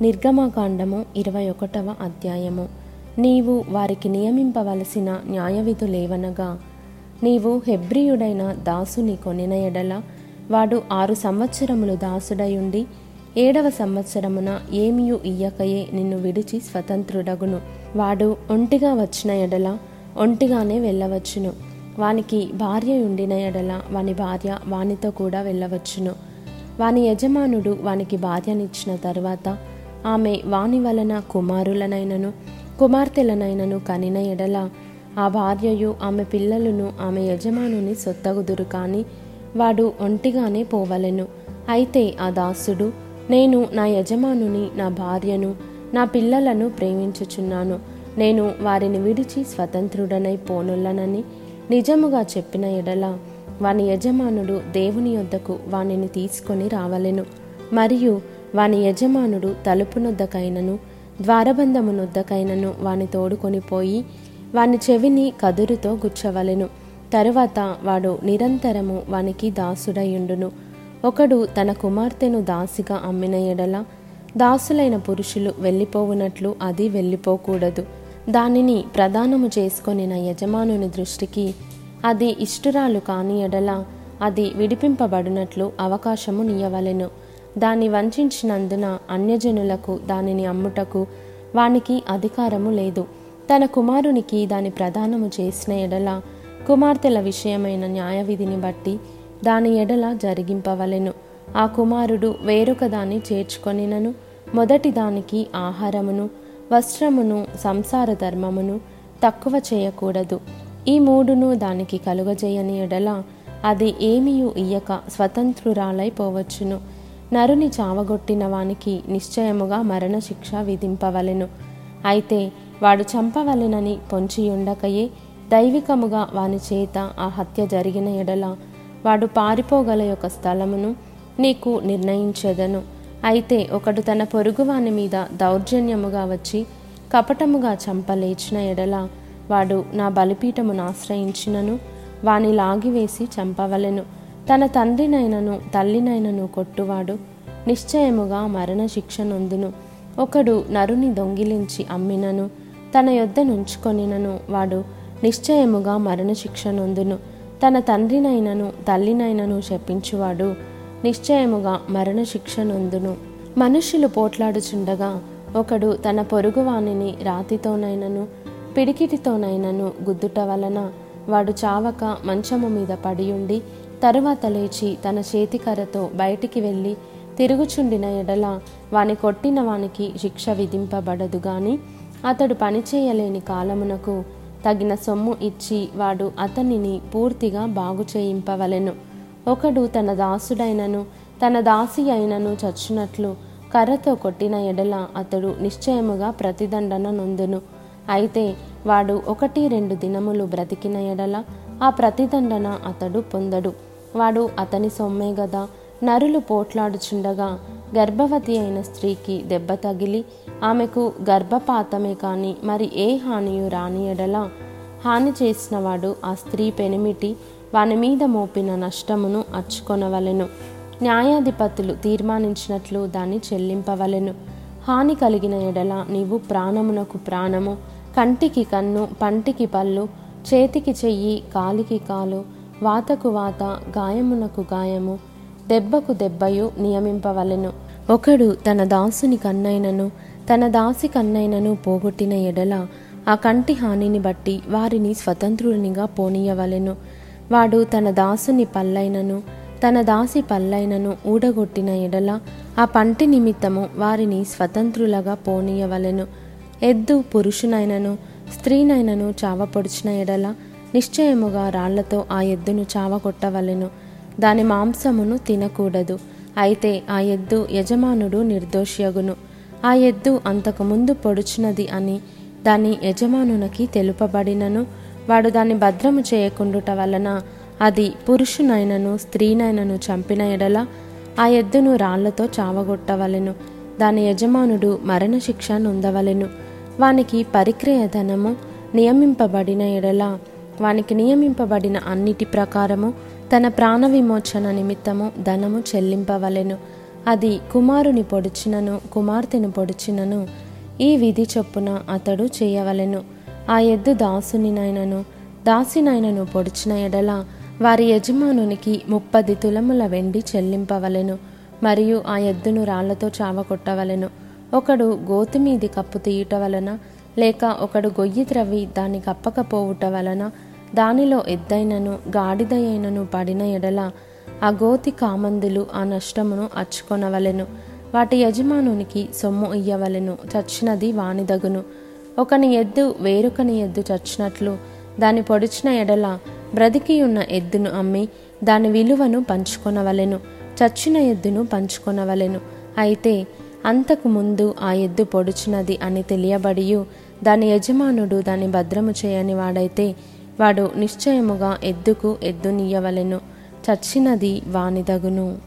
నిర్గమకాండము ఇరవై ఒకటవ అధ్యాయము. నీవు వారికి నియమింపవలసిన న్యాయవిధులేవనగా నీవు హెబ్రియుడైన దాసుని కొనిన ఎడల వాడు ఆరు సంవత్సరములు దాసుడయుండి ఏడవ సంవత్సరమున ఏమియు ఇయ్యకయే నిన్ను విడిచి స్వతంత్రుడగును. వాడు ఒంటిగా వచ్చిన ఎడల ఒంటిగానే వెళ్ళవచ్చును. వానికి భార్య ఉండిన ఎడల వాని భార్య వానితో కూడా వెళ్ళవచ్చును. వాని యజమానుడు వానికి భార్యనిచ్చిన తరువాత ఆమె వాని వలన కుమారులనైనను కుమార్తెలనైనను కనిన ఎడల ఆ భార్యయు ఆమె పిల్లలను ఆమె యజమానుని సొత్తగుదురు కాని వాడు ఒంటిగానే పోవలెను. అయితే ఆ దాసుడు నేను నా యజమానుని నా భార్యను నా పిల్లలను ప్రేమించుచున్నాను. నేను వారిని విడిచి స్వతంత్రుడనై పోనుల్లనని నిజముగా చెప్పిన ఎడల వాని యజమానుడు దేవుని యొద్దకు వానిని తీసుకొని రావలెను. మరియు వాని యజమానుడు తలుపునొద్దకైనను ద్వారబంధమునొద్దకైనను వాని తోడుకొని పోయి వాని చెవిని కదురుతో గుచ్చవలెను. తరువాత వాడు నిరంతరము వానికి దాసుడయుండును ఒకడు తన కుమార్తెను దాసిగా అమ్మిన ఎడల దాసులైన పురుషులు వెళ్ళిపోవునట్లు అది వెళ్ళిపోకూడదు. దానిని ప్రదానము చేసుకొని నా యజమానుని దృష్టికి అది ఇష్టురాలు కాని ఎడల అది విడిపింపబడినట్లు అవకాశము నీయవలెను. దాన్ని వంచినందున అన్యజనులకు దానిని అమ్ముటకు వానికి అధికారము లేదు. తన కుమారునికి దాని ప్రదానము చేసిన ఎడల కుమార్తెల విషయమైన న్యాయవిధిని బట్టి దాని ఎడల జరిగింపవలెను. ఆ కుమారుడు వేరొక దాన్ని చేర్చుకొనినను. మొదటి దానికి ఆహారమును వస్త్రమును సంసార ధర్మమును తక్కువ చేయకూడదు. ఈ మూడును దానికి కలుగజేయని ఎడల అది ఏమియు ఇయ్యక స్వతంత్రురాలై పోవచ్చును. నరుని చావగొట్టిన వానికి నిశ్చయముగా మరణశిక్ష విధింపవలెను. అయితే వాడు చంపవలెనని పొంచియుండకయే దైవికముగా వాని చేత ఆ హత్య జరిగిన ఎడల వాడు పారిపోగల యొక్క స్థలమును నీకు నిర్ణయించెదను. అయితే ఒకడు తన పొరుగువాని మీద దౌర్జన్యముగా వచ్చి కపటముగా చంపలేచిన ఎడల వాడు నా బలిపీఠమును ఆశ్రయించినను వాని లాగివేసి చంపవలెను. తన తండ్రినైనను తల్లినైనను కొట్టువాడు. నిశ్చయముగా మరణశిక్ష నొందును. ఒకడు నరుని దొంగిలించి అమ్మినను తన యొద్ద నుంచుకొనినను. వాడు నిశ్చయముగా మరణశిక్ష నొందును. తన తండ్రినైనను తల్లినైనను శపించువాడు. నిశ్చయముగా మరణశిక్ష నొందును. మనుషులు పోట్లాడుచుండగా ఒకడు తన పొరుగువానిని రాతితోనైనను పిడికిటితోనైనను గుద్దుట వలన వాడు చావక మంచము మీద పడియుండి తరువాత లేచి తన చేతికరతో బయటికి వెళ్ళి తిరుగుచుండిన ఎడల వాని కొట్టిన వానికి శిక్ష విధింపబడదు గాని అతడు పనిచేయలేని కాలమునకు తగిన సొమ్ము ఇచ్చి వాడు అతనిని పూర్తిగా బాగు చేయింపవలెను. ఒకడు తన దాసుడైనను తన దాసి అయినను చచ్చినట్లు కర్రతో కొట్టిన ఎడల అతడు నిశ్చయముగా ప్రతిదండన నొందును. అయితే వాడు ఒకటి రెండు దినములు బ్రతికిన ఎడల ఆ ప్రతిదండన అతడు పొందడు. వాడు అతని సొమ్మే గదా. నరులు పోట్లాడుచుండగా గర్భవతి అయిన స్త్రీకి దెబ్బ తగిలి ఆమెకు గర్భపాతమే కాని మరి ఏ హానియు రాని ఎడల హాని చేసినవాడు ఆ స్త్రీ పెనిమిటి వాని మీద మోపిన నష్టమును అచ్చుకొనవలెను. న్యాయాధిపతులు తీర్మానించినట్లు దాన్ని చెల్లింపవలెను. హాని కలిగిన ఎడల నీవు ప్రాణమునకు ప్రాణము కంటికి కన్ను పంటికి పళ్ళు చేతికి చెయ్యి కాలికి కాలు వాతకు వాత గాయమునకు గాయము దెబ్బకు దెబ్బయు నియమింపవలెను. ఒకడు తన దాసుని కన్నైనను తన దాసి కన్నైనను పోగొట్టిన ఎడల ఆ కంటి హానిని బట్టి వారిని స్వతంత్రునిగా పోనీయవలెను. వాడు తన దాసుని పల్లైనను తన దాసి పల్లైనను ఊడగొట్టిన ఎడల ఆ పంటి నిమిత్తము వారిని స్వతంత్రులుగా పోనీయవలెను. ఎద్దు పురుషునైనను స్త్రీనైనను చావపొడిచిన ఎడల నిశ్చయముగా రాళ్ళతో ఆ ఎద్దును చావగొట్టవలెను దాని మాంసమును తినకూడదు. అయితే ఆ ఎద్దు యజమానుడు నిర్దోషియగును. ఆ ఎద్దు అంతకుముందు పొడుచున్నది అని దాని యజమానునకి తెలుపబడినను. వాడు దాన్ని భద్రము చేయకుండుట వలన అది పురుషునైనను స్త్రీనైనను చంపిన ఎడల ఆ ఎద్దును రాళ్ళతో చావగొట్టవలెను. దాని యజమానుడు మరణశిక్ష నొందవలెను. వానికి పరిక్రయ ధనము నియమింపబడిన ఎడల వానికి నియమింపబడిన అన్నిటి ప్రకారము తన ప్రాణ విమోచన నిమిత్తము ధనము చెల్లింపవలెను. అది కుమారుని పొడిచినను కుమార్తెను పొడిచినను ఈ విధి చొప్పున అతడు చేయవలెను. ఆ ఎద్దు దాసునినైనను దాసినైనను పొడిచిన ఎడల వారి యజమానునికి ముప్పది తులముల వెండి చెల్లింపవలెను. మరియు ఆ ఎద్దును రాళ్ళతో చావకొట్టవలెను ఒకడు గోతి మీది కప్పు తీయుట వలన లేక ఒకడు గొయ్యి త్రవ్వి దాన్ని కప్పకపోవుట వలన దానిలో ఎద్దైనను గాడిదయైనను పడిన ఎడల ఆ గోతి కామందులు ఆ నష్టమును అచ్చుకొనవలెను. వాటి యజమానునికి సొమ్ము ఇయ్యవలెను. చచ్చినది వానిదగును. ఒకని ఎద్దు వేరొకని ఎద్దు చచ్చినట్లు దాని పొడిచిన ఎడల బ్రతికి ఉన్న ఎద్దును అమ్మి దాని విలువను పంచుకొనవలెను. చచ్చిన ఎద్దును పంచుకొనవలెను. అయితే అంతకు ముందు ఆ ఎద్దు పొడిచినది అని తెలియబడియు దాని యజమానుడు దాన్ని భద్రము చేయని వాడైతే వాడు నిశ్చయముగా ఎద్దుకు ఎద్దునీయవలెను చచ్చినది వానిదగును.